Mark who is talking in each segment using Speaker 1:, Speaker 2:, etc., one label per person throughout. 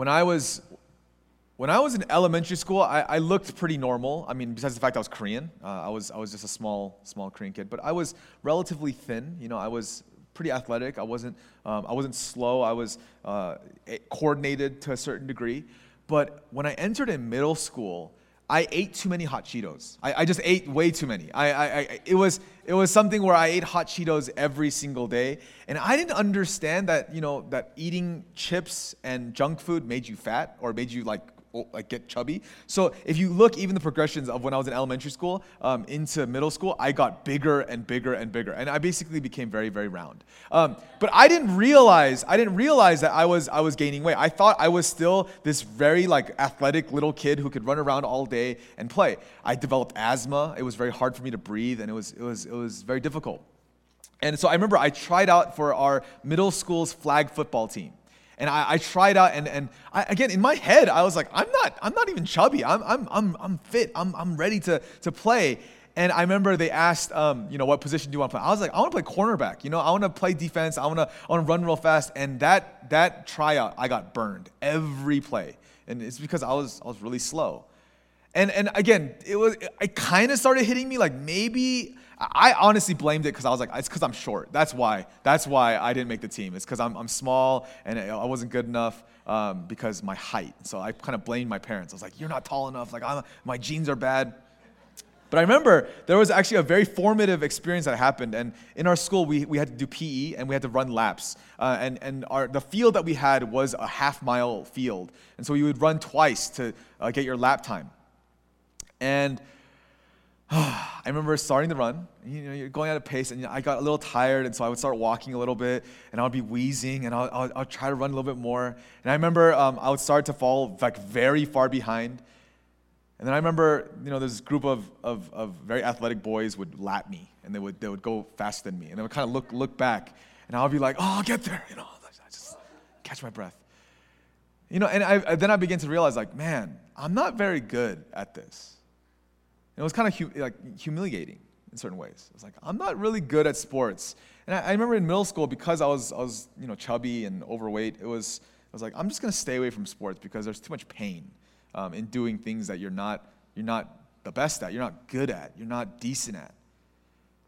Speaker 1: when I was when I was in elementary school, I, I, looked pretty normal. I mean, besides the fact I was Korean, uh, I was I was just a small small Korean kid. But I was relatively thin. You know, I was pretty athletic. I wasn't um, I wasn't slow. I was uh, coordinated to a certain degree. But when I entered in middle school, I ate too many hot Cheetos. I, I just ate way too many. I, I, I, it, was, it was something where I ate hot Cheetos every single day. And I didn't understand that, you know, that eating chips and junk food made you fat or made you like like get chubby. So if you look even the progressions of when I was in elementary school um, into middle school, I got bigger and bigger and bigger, and I basically became very very round. Um, but I didn't realize I didn't realize that I was I was gaining weight. I thought I was still this very like athletic little kid who could run around all day and play. I developed asthma. It was very hard for me to breathe, and it was it was it was very difficult. And so I remember I tried out for our middle school's flag football team and I, I tried out and, and I, again in my head I was like I'm not I'm not even chubby I'm, I'm, I'm, I'm fit I'm, I'm ready to, to play and I remember they asked, um, you know, what position do you want to play? I was like, I want to play cornerback. You know, I want to play defense. I want to, I want to run real fast. And that that tryout, I got burned every play, and it's because I was I was really slow. And and again, it was it kind of started hitting me like maybe I honestly blamed it because I was like, it's because I'm short. That's why. That's why I didn't make the team. It's because I'm, I'm small and I wasn't good enough um, because my height. So I kind of blamed my parents. I was like, you're not tall enough. Like I'm, my genes are bad. But I remember there was actually a very formative experience that happened. And in our school, we, we had to do PE and we had to run laps. Uh, and and our, the field that we had was a half mile field. And so you would run twice to uh, get your lap time. And I remember starting the run. You know, you're going at a pace, and I got a little tired, and so I would start walking a little bit, and I would be wheezing, and I'll, I'll, I'll try to run a little bit more. And I remember um, I would start to fall like very far behind. And then I remember, you know, this group of, of, of very athletic boys would lap me, and they would, they would go faster than me, and they would kind of look, look back, and I would be like, oh, I'll get there, you know, I just catch my breath. You know, and I, then I began to realize, like, man, I'm not very good at this. It was kind of like humiliating in certain ways. It was like, I'm not really good at sports. And I, I, remember in middle school, because I was, I was you know, chubby and overweight, it was, I was like, I'm just going to stay away from sports because there's too much pain um, in doing things that you're not, you're not the best at, you're not good at, you're not decent at.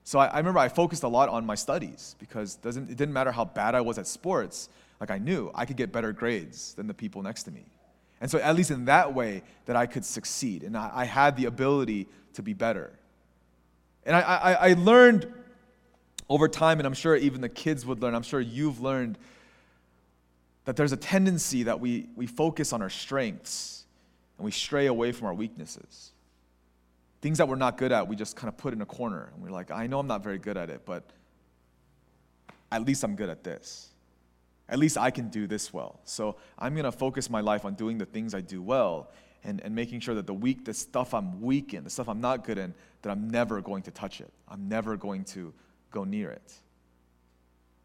Speaker 1: So I, I remember I focused a lot on my studies because it, doesn't, it didn't matter how bad I was at sports, like I knew I could get better grades than the people next to me. And so, at least in that way, that I could succeed. And I, I had the ability to be better. And I, I, I learned over time, and I'm sure even the kids would learn, I'm sure you've learned that there's a tendency that we, we focus on our strengths and we stray away from our weaknesses. Things that we're not good at, we just kind of put in a corner. And we're like, I know I'm not very good at it, but at least I'm good at this. At least I can do this well. So I'm going to focus my life on doing the things I do well and, and making sure that the weak, the stuff I'm weak in, the stuff I'm not good in, that I'm never going to touch it. I'm never going to go near it.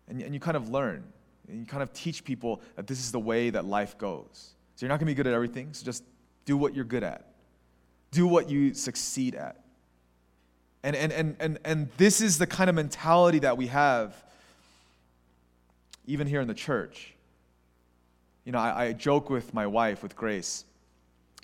Speaker 1: And, and you kind of learn, and you kind of teach people that this is the way that life goes. So you're not going to be good at everything, so just do what you're good at, do what you succeed at. And, and, and, and, and this is the kind of mentality that we have even here in the church. You know, I, I joke with my wife, with Grace.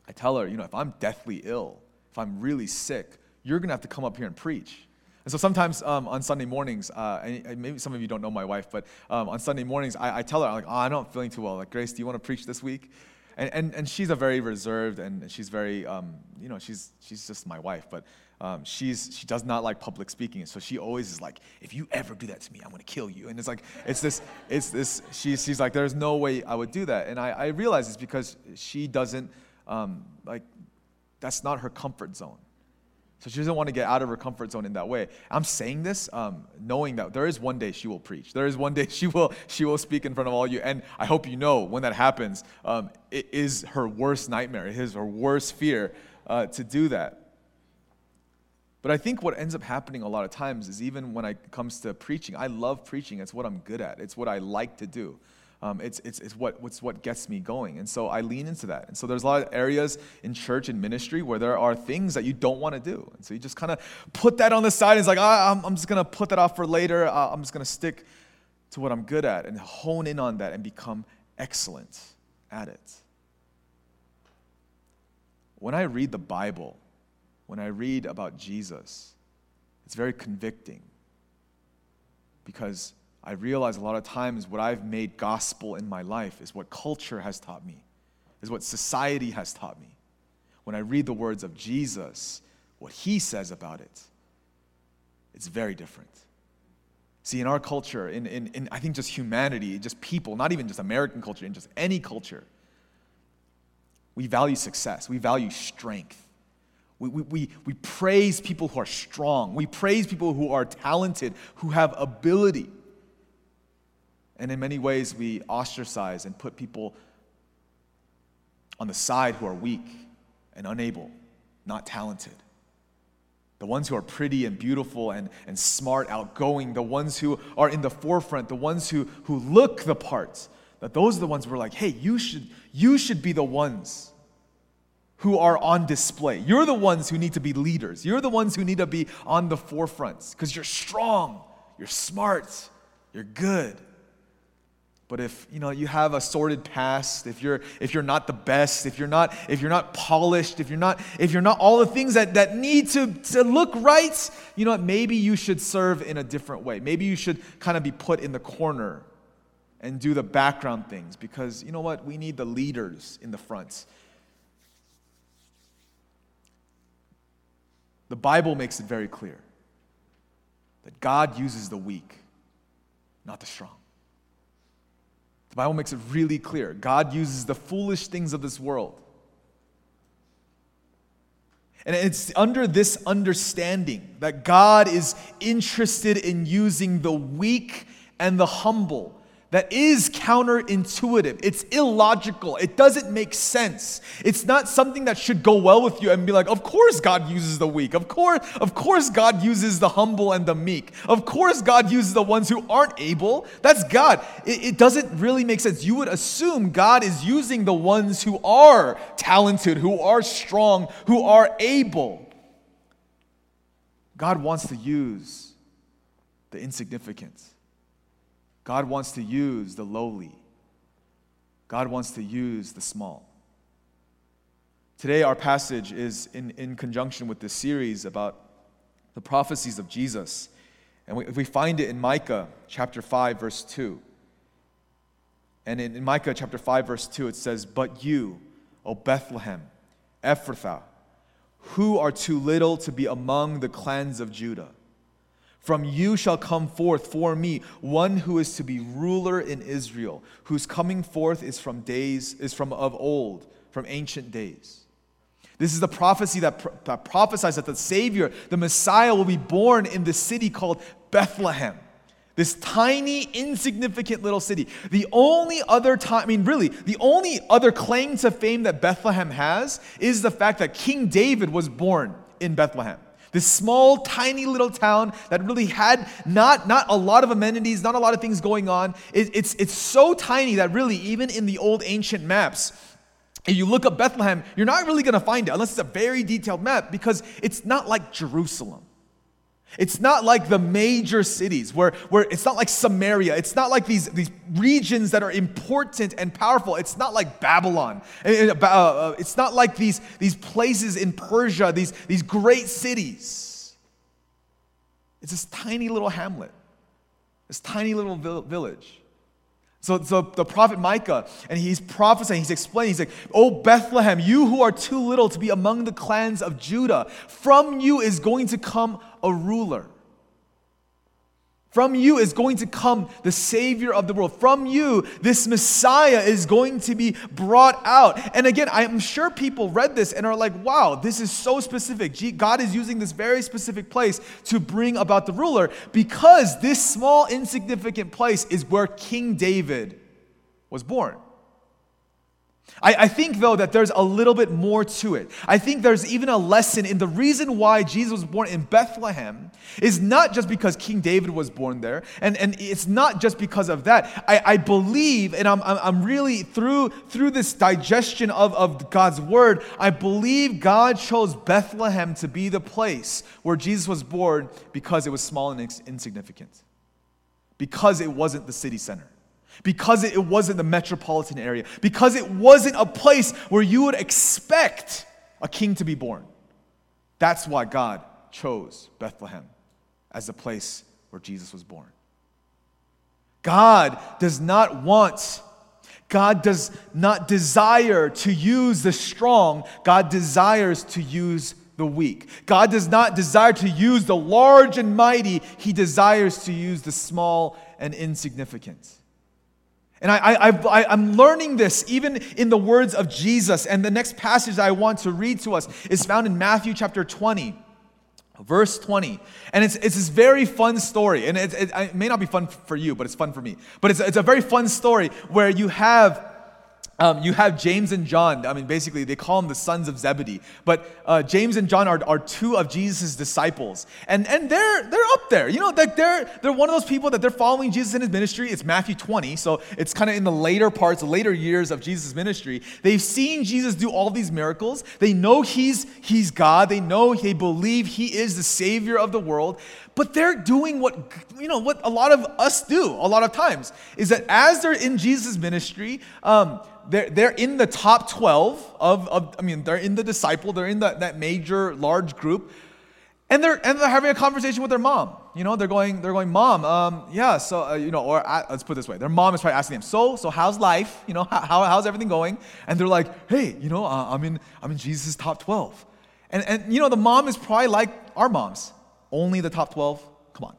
Speaker 1: I tell her, you know, if I'm deathly ill, if I'm really sick, you're going to have to come up here and preach. And so sometimes um, on Sunday mornings, uh, and maybe some of you don't know my wife, but um, on Sunday mornings, I, I tell her, I'm like, oh, I'm not feeling too well. Like, Grace, do you want to preach this week? And, and, and she's a very reserved and she's very, um, you know, she's, she's just my wife. But um, she's, she does not like public speaking. So she always is like, if you ever do that to me, I'm going to kill you. And it's like, it's this, it's this, she's, she's like, there's no way I would do that. And I, I realize it's because she doesn't, um, like, that's not her comfort zone. So she doesn't want to get out of her comfort zone in that way. I'm saying this um, knowing that there is one day she will preach. There is one day she will she will speak in front of all you. And I hope you know when that happens, um, it is her worst nightmare. It is her worst fear uh, to do that. But I think what ends up happening a lot of times is even when it comes to preaching, I love preaching. It's what I'm good at, it's what I like to do. Um, it's, it's, it's, what, it's what gets me going. And so I lean into that. And so there's a lot of areas in church and ministry where there are things that you don't want to do. And so you just kind of put that on the side. And it's like, ah, I'm, I'm just going to put that off for later. Uh, I'm just going to stick to what I'm good at and hone in on that and become excellent at it. when I read the Bible, when I read about Jesus, it's very convicting because I realize a lot of times what I've made gospel in my life is what culture has taught me, is what society has taught me. When I read the words of Jesus, what he says about it, it's very different. See, in our culture, in, in, in I think just humanity, just people, not even just American culture, in just any culture, we value success, we value strength. We, we, we, we praise people who are strong. We praise people who are talented, who have ability. And in many ways, we ostracize and put people on the side who are weak and unable, not talented. The ones who are pretty and beautiful and, and smart, outgoing, the ones who are in the forefront, the ones who, who look the parts, that those are the ones we're like, hey, you should, you should be the ones who are on display. You're the ones who need to be leaders. You're the ones who need to be on the forefronts because you're strong, you're smart, you're good. But if you know you have a sordid past, if you're if you're not the best, if you're not if you're not polished, if you're not if you're not all the things that, that need to, to look right, you know what, maybe you should serve in a different way. Maybe you should kind of be put in the corner and do the background things because you know what, we need the leaders in the front. The Bible makes it very clear that God uses the weak, not the strong. The Bible makes it really clear. God uses the foolish things of this world. And it's under this understanding that God is interested in using the weak and the humble that is counterintuitive. It's illogical. It doesn't make sense. It's not something that should go well with you and be like, of course God uses the weak. Of course, of course God uses the humble and the meek. Of course God uses the ones who aren't able. That's God. It, it doesn't really make sense. You would assume God is using the ones who are talented, who are strong, who are able. God wants to use the insignificant God wants to use the lowly, God wants to use the small. Today, our passage is in, in conjunction with this series about the prophecies of Jesus. And we, we find it in Micah chapter 5, verse 2. And in, in Micah chapter 5, verse 2, it says, But you, O Bethlehem, Ephrathah, who are too little to be among the clans of Judah. From you shall come forth for me one who is to be ruler in Israel, whose coming forth is from days is from of old, from ancient days. This is the prophecy that, pro- that prophesies that the Savior, the Messiah, will be born in the city called Bethlehem. This tiny, insignificant little city. The only other time, I mean, really, the only other claim to fame that Bethlehem has is the fact that King David was born in Bethlehem. This small, tiny little town that really had not, not a lot of amenities, not a lot of things going on. It, it's, it's so tiny that really, even in the old ancient maps, if you look up Bethlehem, you're not really going to find it unless it's a very detailed map because it's not like Jerusalem. It's not like the major cities where, where it's not like Samaria. It's not like these, these regions that are important and powerful. It's not like Babylon. Uh, uh, it's not like these, these places in Persia, these, these great cities. It's this tiny little hamlet, this tiny little village. So, so the prophet Micah, and he's prophesying, he's explaining, he's like, Oh, Bethlehem, you who are too little to be among the clans of Judah, from you is going to come a ruler. From you is going to come the Savior of the world. From you, this Messiah is going to be brought out. And again, I'm sure people read this and are like, wow, this is so specific. God is using this very specific place to bring about the ruler because this small, insignificant place is where King David was born. I, I, think, though, that there's a little bit more to it. I think there's even a lesson in the reason why Jesus was born in Bethlehem is not just because King David was born there, and, and it's not just because of that. I, I believe, and I'm, I'm really through, through this digestion of, of God's word, I believe God chose Bethlehem to be the place where Jesus was born because it was small and insignificant, because it wasn't the city center because it wasn't the metropolitan area, because it wasn't a place where you would expect a king to be born. That's why God chose Bethlehem as the place where Jesus was born. God does not want, God does not desire to use the strong, God desires to use the weak. God does not desire to use the large and mighty, He desires to use the small and insignificant. And I, I, I'm learning this even in the words of Jesus. And the next passage I want to read to us is found in Matthew chapter 20 verse 20 and it's, it's this very fun story. And it, it, it, may not be fun for you but it's fun for me. But it's, it's a very fun story where you have um, you have James and John. I mean, basically, they call them the sons of Zebedee. But uh, James and John are, are two of Jesus' disciples. And, and they're, they're up there. You know, they're, they're one of those people that they're following Jesus in his ministry. It's Matthew 20, so it's kind of in the later parts, later years of Jesus' ministry. They've seen Jesus do all these miracles. They know he's, he's God. They know, they believe he is the Savior of the world. But they're doing what, you know, what a lot of us do a lot of times, is that as they're in Jesus' ministry, um, they're, they're in the top 12 of, of, I mean, they're in the disciple, they're in the, that major, large group. And they're, and they're having a conversation with their mom. You know, they're going, they're going, mom, um, yeah, so, uh, you know, or uh, let's put this way. Their mom is probably asking them, so, so how's life? You know, how, how's everything going? And they're like, hey, you know, uh, I'm in, I'm in Jesus' top 12. And, and, you know, the mom is probably like our moms. Only the top 12? Come on.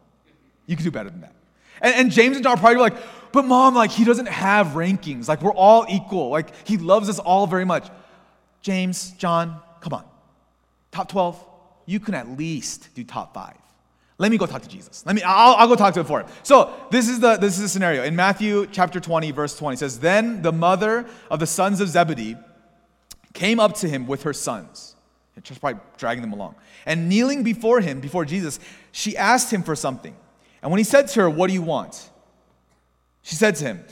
Speaker 1: You can do better than that. And, and James and John probably like, but mom, like, he doesn't have rankings. Like, we're all equal. Like, he loves us all very much. James, John, come on. Top 12, you can at least do top five. Let me go talk to Jesus. Let me, I'll, I'll go talk to him for him. So this is the this is the scenario. In Matthew chapter 20, verse 20, says, Then the mother of the sons of Zebedee came up to him with her sons. Just probably dragging them along. And kneeling before him, before Jesus, she asked him for something. And when he said to her, What do you want? She said to him,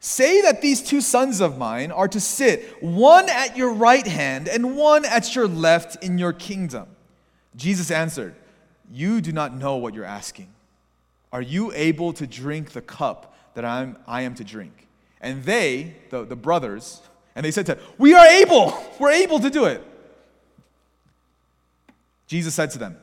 Speaker 1: Say that these two sons of mine are to sit, one at your right hand and one at your left in your kingdom. Jesus answered, You do not know what you're asking. Are you able to drink the cup that I'm, I am to drink? And they, the, the brothers, and they said to him, We are able. We're able to do it. Jesus said to them,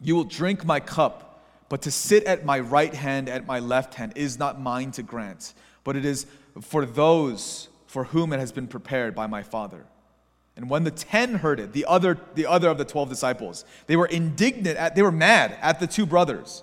Speaker 1: You will drink my cup but to sit at my right hand, at my left hand, is not mine to grant, but it is for those for whom it has been prepared by my Father. And when the ten heard it, the other, the other of the twelve disciples, they were indignant, at, they were mad at the two brothers.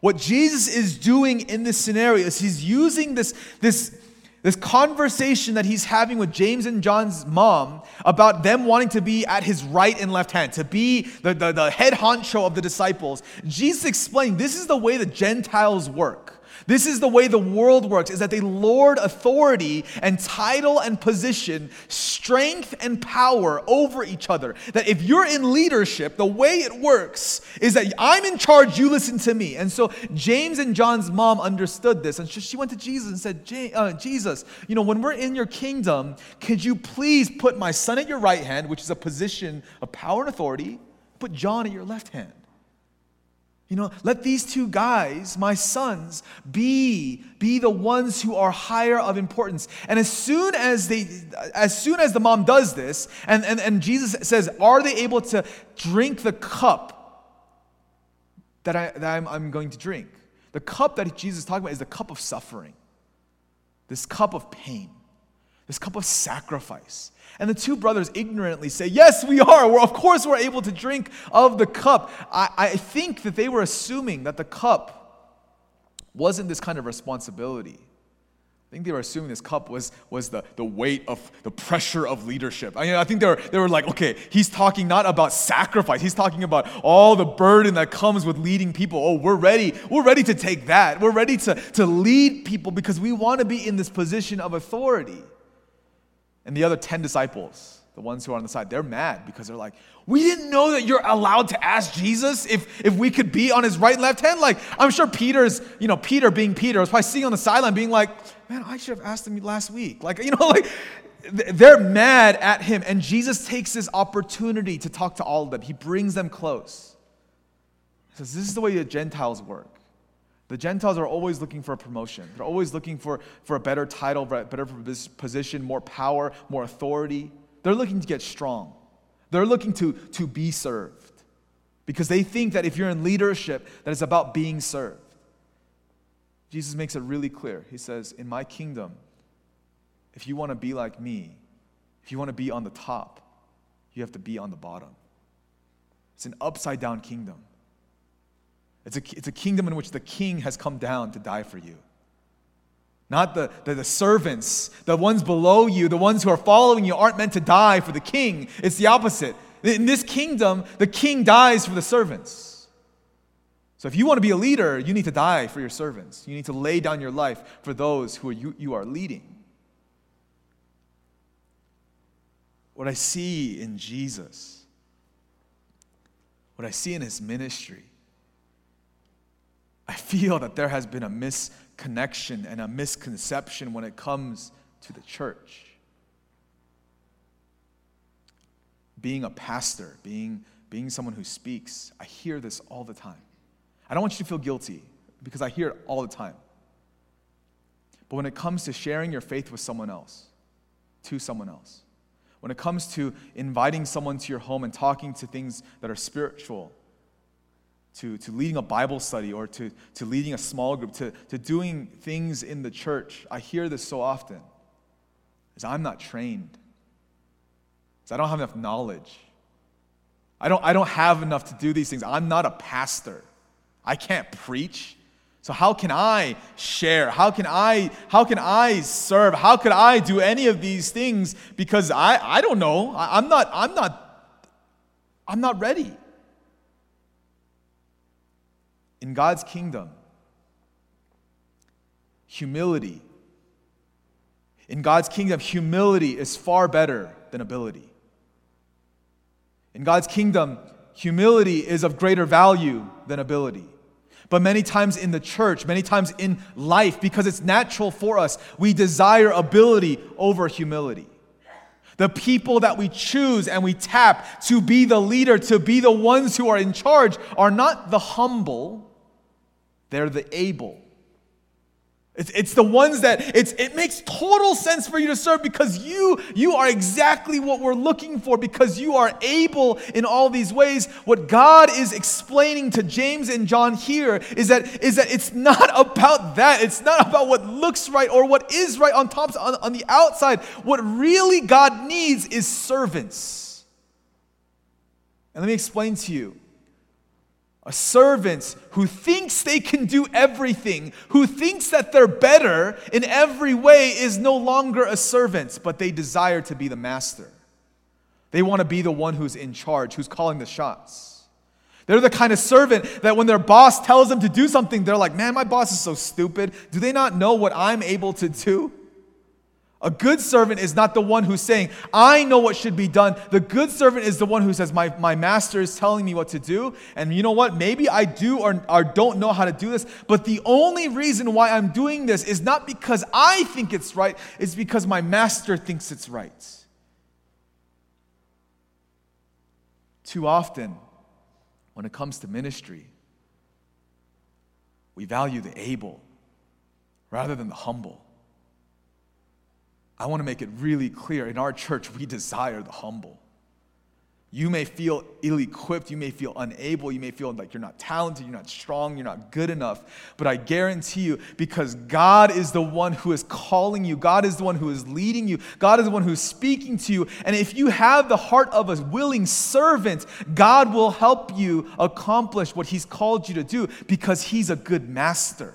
Speaker 1: What Jesus is doing in this scenario is he's using this, this, this conversation that he's having with James and John's mom about them wanting to be at his right and left hand, to be the, the, the head honcho of the disciples. Jesus explained this is the way the Gentiles work. This is the way the world works is that they lord authority and title and position, strength and power over each other. That if you're in leadership, the way it works is that I'm in charge, you listen to me. And so James and John's mom understood this and she went to Jesus and said, uh, Jesus, you know, when we're in your kingdom, could you please put my son at your right hand, which is a position of power and authority, put John at your left hand? You know, let these two guys, my sons, be, be the ones who are higher of importance. And as soon as they as soon as the mom does this, and, and, and Jesus says, Are they able to drink the cup that, I, that I'm, I'm going to drink? The cup that Jesus is talking about is the cup of suffering, this cup of pain, this cup of sacrifice. And the two brothers ignorantly say, Yes, we are. We're, of course, we're able to drink of the cup. I, I think that they were assuming that the cup wasn't this kind of responsibility. I think they were assuming this cup was, was the, the weight of the pressure of leadership. I, mean, I think they were, they were like, okay, he's talking not about sacrifice. He's talking about all the burden that comes with leading people. Oh, we're ready. We're ready to take that. We're ready to, to lead people because we want to be in this position of authority. And the other 10 disciples, the ones who are on the side, they're mad because they're like, we didn't know that you're allowed to ask Jesus if, if we could be on his right and left hand. Like, I'm sure Peter's, you know, Peter being Peter was probably sitting on the sideline being like, man, I should have asked him last week. Like, you know, like, they're mad at him. And Jesus takes this opportunity to talk to all of them. He brings them close. He says, This is the way the Gentiles work. The Gentiles are always looking for a promotion. They're always looking for, for a better title, better position, more power, more authority. They're looking to get strong. They're looking to, to be served because they think that if you're in leadership, that it's about being served. Jesus makes it really clear. He says, In my kingdom, if you want to be like me, if you want to be on the top, you have to be on the bottom. It's an upside down kingdom. It's a, it's a kingdom in which the king has come down to die for you. Not the, the, the, servants, the ones below you, the ones who are following you aren't meant to die for the king. It's the opposite. In this kingdom, the king dies for the servants. So if you want to be a leader, you need to die for your servants. You need to lay down your life for those who are, you, you are leading. What I see in Jesus, what I see in his ministry, I feel that there has been a misconnection and a misconception when it comes to the church. Being a pastor, being, being someone who speaks, I hear this all the time. I don't want you to feel guilty because I hear it all the time. But when it comes to sharing your faith with someone else, to someone else, when it comes to inviting someone to your home and talking to things that are spiritual, to, to leading a Bible study or to, to leading a small group, to, to doing things in the church, I hear this so often, is I'm not trained. Is I don't have enough knowledge. I don't, I don't have enough to do these things. I'm not a pastor. I can't preach. So how can I share? How can I how can I serve? How could I do any of these things? Because I, I don't know. I, I'm not I'm not I'm not ready. In God's kingdom, humility. In God's kingdom, humility is far better than ability. In God's kingdom, humility is of greater value than ability. But many times in the church, many times in life, because it's natural for us, we desire ability over humility. The people that we choose and we tap to be the leader, to be the ones who are in charge, are not the humble, they're the able. It's, it's the ones that it's, it makes total sense for you to serve because you, you are exactly what we're looking for because you are able in all these ways. What God is explaining to James and John here is that, is that it's not about that. It's not about what looks right or what is right on top, on, on the outside. What really God needs is servants. And let me explain to you a servant who thinks they can do everything, who thinks that they're better in every way, is no longer a servant, but they desire to be the master. They want to be the one who's in charge, who's calling the shots. They're the kind of servant that when their boss tells them to do something, they're like, man, my boss is so stupid. Do they not know what I'm able to do? A good servant is not the one who's saying, I know what should be done. The good servant is the one who says, My, my master is telling me what to do. And you know what? Maybe I do or, or don't know how to do this. But the only reason why I'm doing this is not because I think it's right, it's because my master thinks it's right. Too often, when it comes to ministry, we value the able rather than the humble. I want to make it really clear in our church, we desire the humble. You may feel ill equipped, you may feel unable, you may feel like you're not talented, you're not strong, you're not good enough. But I guarantee you, because God is the one who is calling you, God is the one who is leading you, God is the one who's speaking to you. And if you have the heart of a willing servant, God will help you accomplish what He's called you to do because He's a good master.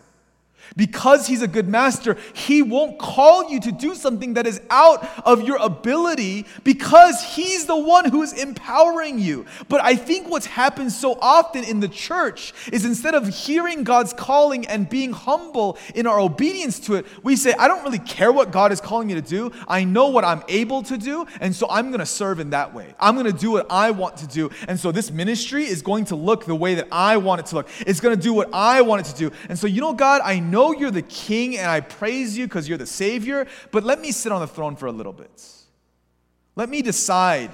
Speaker 1: Because he's a good master, he won't call you to do something that is out of your ability because he's the one who is empowering you. But I think what's happened so often in the church is instead of hearing God's calling and being humble in our obedience to it, we say, I don't really care what God is calling me to do. I know what I'm able to do, and so I'm going to serve in that way. I'm going to do what I want to do. And so this ministry is going to look the way that I want it to look. It's going to do what I want it to do. And so, you know, God, I know know you're the king and I praise you because you're the savior, but let me sit on the throne for a little bit. Let me decide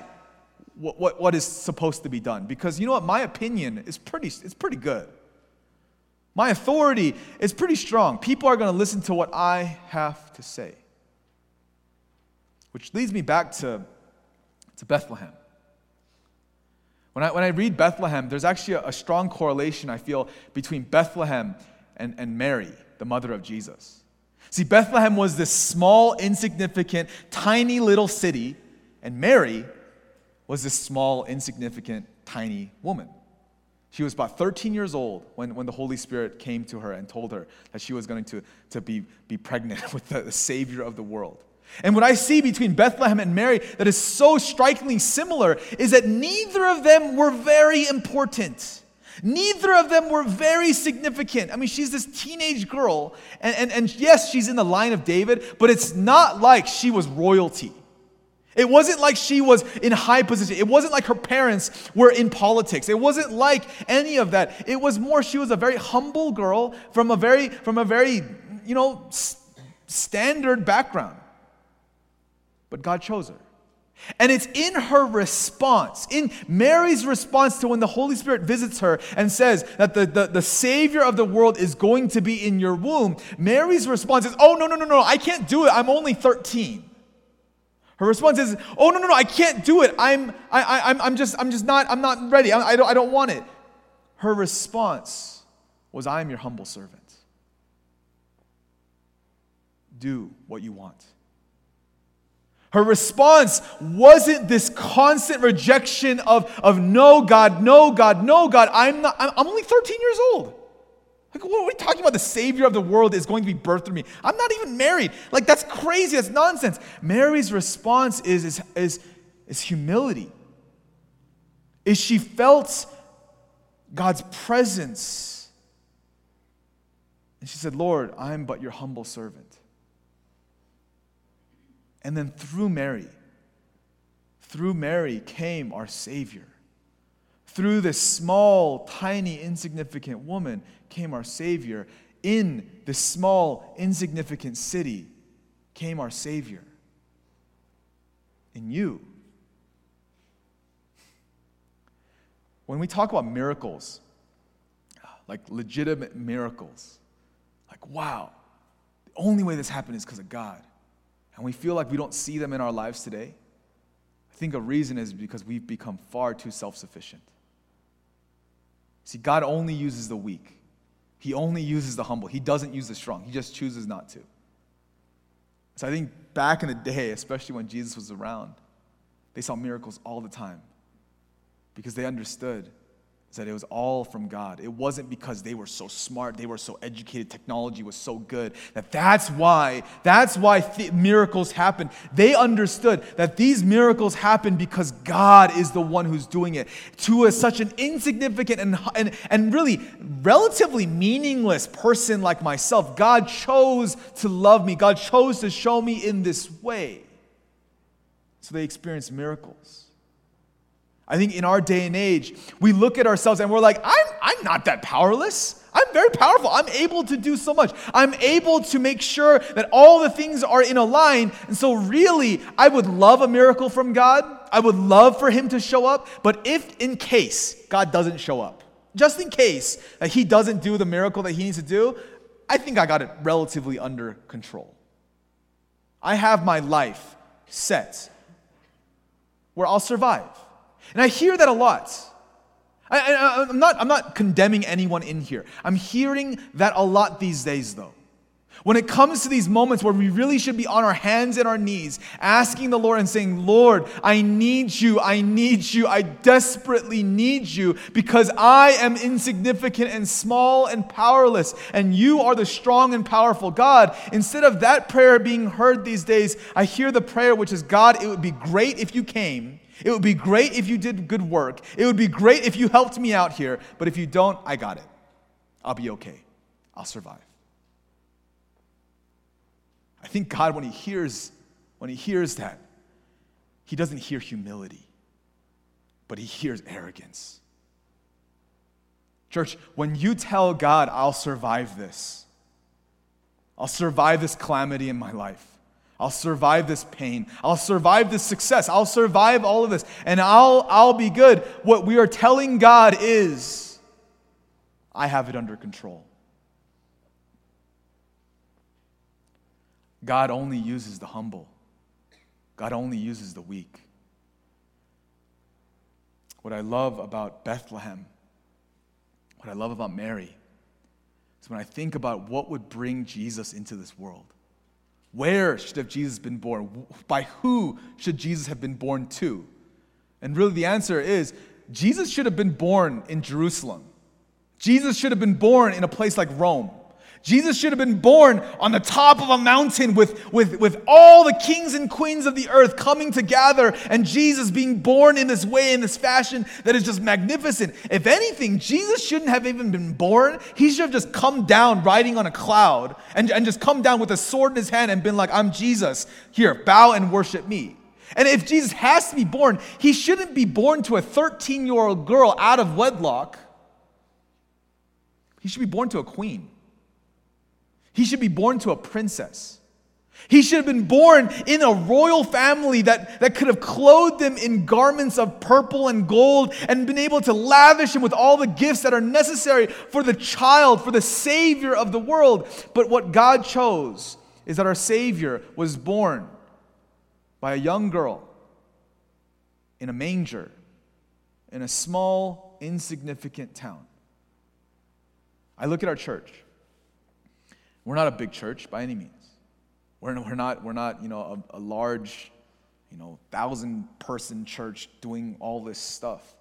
Speaker 1: what, what, what is supposed to be done. Because you know what? My opinion is pretty, it's pretty good. My authority is pretty strong. People are going to listen to what I have to say. Which leads me back to, to Bethlehem. When I, when I read Bethlehem, there's actually a, a strong correlation, I feel, between Bethlehem and, and Mary the mother of Jesus. See, Bethlehem was this small, insignificant, tiny little city, and Mary was this small, insignificant, tiny woman. She was about 13 years old when, when the Holy Spirit came to her and told her that she was going to, to be, be pregnant with the, the Savior of the world. And what I see between Bethlehem and Mary that is so strikingly similar is that neither of them were very important. Neither of them were very significant. I mean, she's this teenage girl, and, and, and yes, she's in the line of David, but it's not like she was royalty. It wasn't like she was in high position. It wasn't like her parents were in politics. It wasn't like any of that. It was more she was a very humble girl from a very from a very, you know, standard background. But God chose her. And it's in her response, in Mary's response to when the Holy Spirit visits her and says that the, the, the, Savior of the world is going to be in your womb. Mary's response is, Oh, no, no, no, no, I can't do it. I'm only 13. Her response is, Oh, no, no, no, I can't do it. I'm, I, I, I'm, I'm, just, I'm just not, I'm not ready. I, I, don't, I don't want it. Her response was, I am your humble servant. Do what you want. Her response wasn't this constant rejection of, of no, God, no, God, no, God. I'm, not, I'm, I'm only 13 years old. Like, what are we talking about? The Savior of the world is going to be birthed through me. I'm not even married. Like, that's crazy. That's nonsense. Mary's response is, is, is, is humility. Is she felt God's presence. And she said, Lord, I'm but your humble servant. And then through Mary, through Mary came our Savior. Through this small, tiny, insignificant woman came our Savior. In this small, insignificant city came our Savior. In you. When we talk about miracles, like legitimate miracles, like, wow, the only way this happened is because of God and we feel like we don't see them in our lives today, I think a reason is because we've become far too self sufficient. See, God only uses the weak, He only uses the humble. He doesn't use the strong, He just chooses not to. So I think back in the day, especially when Jesus was around, they saw miracles all the time because they understood that it was all from God. It wasn't because they were so smart, they were so educated, technology was so good. That that's why, that's why th- miracles happen. They understood that these miracles happen because God is the one who's doing it. To a, such an insignificant and, and, and really relatively meaningless person like myself, God chose to love me. God chose to show me in this way. So they experienced miracles. I think in our day and age, we look at ourselves and we're like, I'm, I'm not that powerless. I'm very powerful. I'm able to do so much. I'm able to make sure that all the things are in a line. And so, really, I would love a miracle from God. I would love for Him to show up. But if in case God doesn't show up, just in case that He doesn't do the miracle that He needs to do, I think I got it relatively under control. I have my life set where I'll survive. And I hear that a lot. I, am not, I'm not condemning anyone in here. I'm hearing that a lot these days, though. When it comes to these moments where we really should be on our hands and our knees, asking the Lord and saying, Lord, I need you, I need you, I desperately need you because I am insignificant and small and powerless, and you are the strong and powerful God. Instead of that prayer being heard these days, I hear the prayer which is, God, it would be great if you came. It would be great if you did good work. It would be great if you helped me out here. But if you don't, I got it. I'll be okay. I'll survive. I think God, when He hears, when He hears that, He doesn't hear humility, but He hears arrogance. Church, when you tell God, I'll survive this, I'll survive this calamity in my life. I'll survive this pain. I'll survive this success. I'll survive all of this and I'll, I'll be good. What we are telling God is, I have it under control. God only uses the humble, God only uses the weak. What I love about Bethlehem, what I love about Mary, is when I think about what would bring Jesus into this world. Where should have Jesus been born? By who should Jesus have been born to? And really, the answer is Jesus should have been born in Jerusalem. Jesus should have been born in a place like Rome. Jesus should have been born on the top of a mountain with, with, with all the kings and queens of the earth coming together, and Jesus being born in this way, in this fashion that is just magnificent. If anything, Jesus shouldn't have even been born. He should have just come down riding on a cloud and, and just come down with a sword in his hand and been like, I'm Jesus. Here, bow and worship me. And if Jesus has to be born, he shouldn't be born to a 13 year old girl out of wedlock. He should be born to a queen. He should be born to a princess. He should have been born in a royal family that, that could have clothed him in garments of purple and gold and been able to lavish him with all the gifts that are necessary for the child, for the Savior of the world. But what God chose is that our Savior was born by a young girl in a manger in a small, insignificant town. I look at our church. We're not a big church by any means. We're, we're not, we're not you know, a, a large, you know, thousand person church doing all this stuff.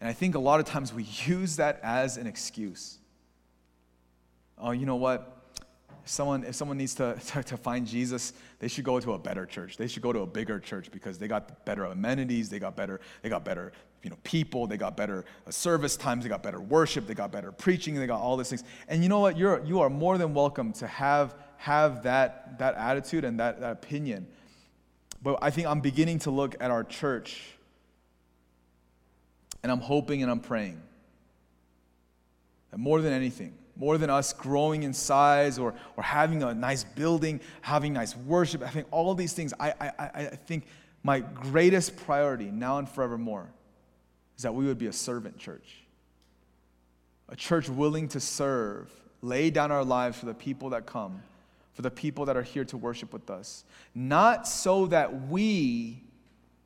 Speaker 1: And I think a lot of times we use that as an excuse. Oh, you know what? If someone, if someone needs to, to, to, find Jesus, they should go to a better church. They should go to a bigger church because they got better amenities, they got better, they got better you know, people, they got better uh, service times, they got better worship, they got better preaching, they got all these things. And you know what? You're, you are more than welcome to have, have that, that attitude and that, that opinion. But I think I'm beginning to look at our church and I'm hoping and I'm praying that more than anything, more than us growing in size or, or having a nice building, having nice worship, I think all these things, I, I, I think my greatest priority now and forevermore is that we would be a servant church. A church willing to serve, lay down our lives for the people that come, for the people that are here to worship with us. Not so that we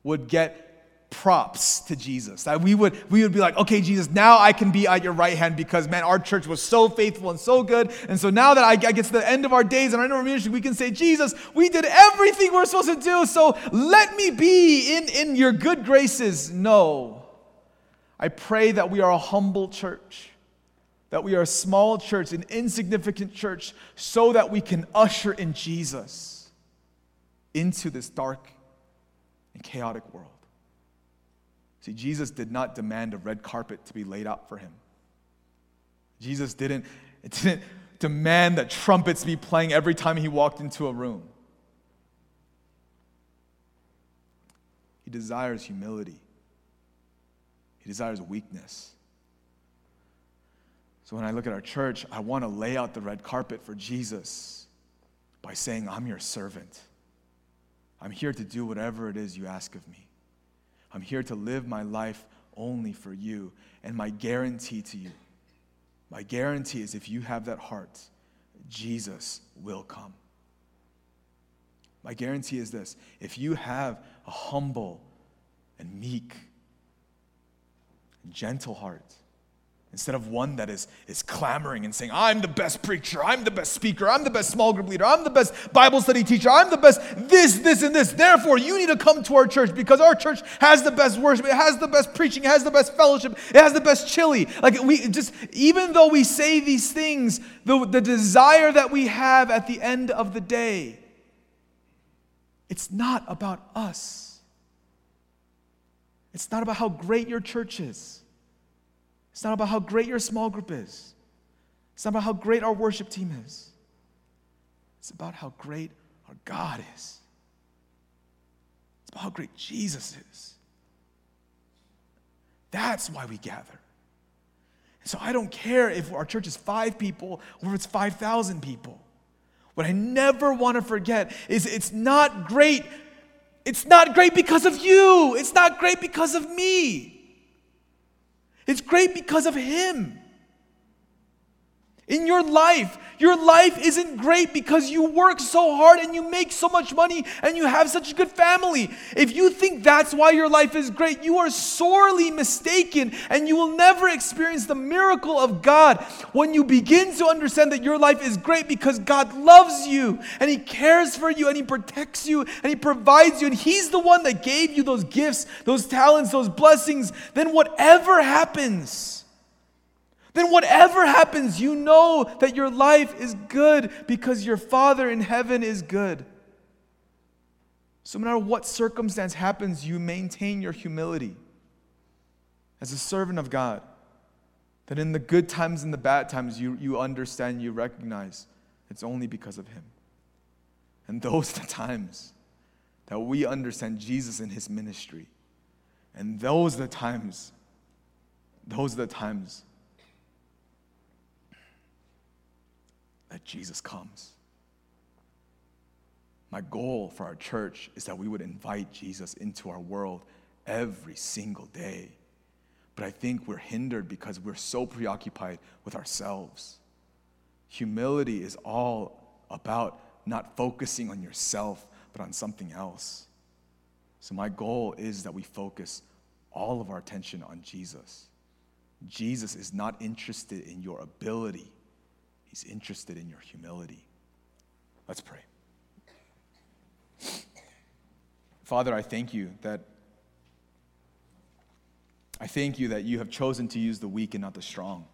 Speaker 1: would get props to Jesus. That we would we would be like, okay, Jesus, now I can be at your right hand because man, our church was so faithful and so good. And so now that I, get to the end of our days and I know ministry, we can say, Jesus, we did everything we're supposed to do. So let me be in, in your good graces. No. I pray that we are a humble church, that we are a small church, an insignificant church, so that we can usher in Jesus into this dark and chaotic world. See, Jesus did not demand a red carpet to be laid out for him. Jesus didn't, didn't demand that trumpets be playing every time he walked into a room. He desires humility. He desires weakness. So when I look at our church, I want to lay out the red carpet for Jesus by saying, I'm your servant. I'm here to do whatever it is you ask of me. I'm here to live my life only for you. And my guarantee to you, my guarantee is if you have that heart, Jesus will come. My guarantee is this if you have a humble and meek gentle heart, instead of one that is, is clamoring and saying, I'm the best preacher, I'm the best speaker, I'm the best small group leader, I'm the best Bible study teacher, I'm the best this, this, and this. Therefore, you need to come to our church because our church has the best worship, it has the best preaching, it has the best fellowship, it has the best chili. Like we just, even though we say these things, the, the desire that we have at the end of the day, it's not about us. It's not about how great your church is. It's not about how great your small group is. It's not about how great our worship team is. It's about how great our God is. It's about how great Jesus is. That's why we gather. So I don't care if our church is five people or if it's 5,000 people. What I never want to forget is it's not great. It's not great because of you. It's not great because of me. It's great because of Him. In your life, your life isn't great because you work so hard and you make so much money and you have such a good family. If you think that's why your life is great, you are sorely mistaken and you will never experience the miracle of God when you begin to understand that your life is great because God loves you and He cares for you and He protects you and He provides you and He's the one that gave you those gifts, those talents, those blessings. Then whatever happens, then whatever happens, you know that your life is good because your Father in heaven is good. So, no matter what circumstance happens, you maintain your humility as a servant of God. That in the good times and the bad times, you, you understand, you recognize it's only because of Him. And those are the times that we understand Jesus and His ministry. And those are the times, those are the times that Jesus comes. My goal for our church is that we would invite Jesus into our world every single day. But I think we're hindered because we're so preoccupied with ourselves. Humility is all about not focusing on yourself, but on something else. So, my goal is that we focus all of our attention on Jesus. Jesus is not interested in your ability, He's interested in your humility. Let's pray. Father, I thank you that I thank you that you have chosen to use the weak and not the strong.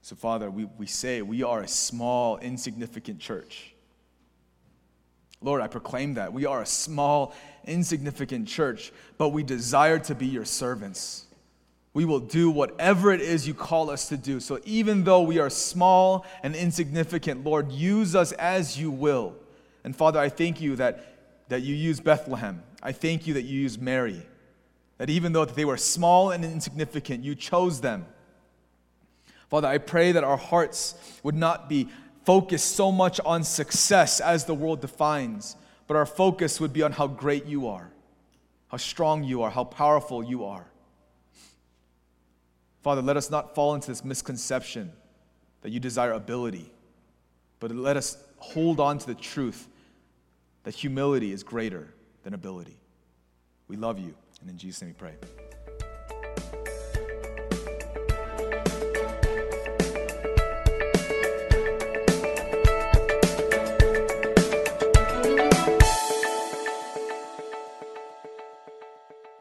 Speaker 1: So, Father, we, we say we are a small, insignificant church. Lord, I proclaim that. We are a small, insignificant church, but we desire to be your servants. We will do whatever it is you call us to do. So even though we are small and insignificant, Lord, use us as you will. And Father, I thank you that, that you use Bethlehem. I thank you that you use Mary. That even though they were small and insignificant, you chose them. Father, I pray that our hearts would not be focused so much on success as the world defines, but our focus would be on how great you are, how strong you are, how powerful you are. Father, let us not fall into this misconception that you desire ability, but let us hold on to the truth that humility is greater than ability. We love you, and in Jesus' name we pray.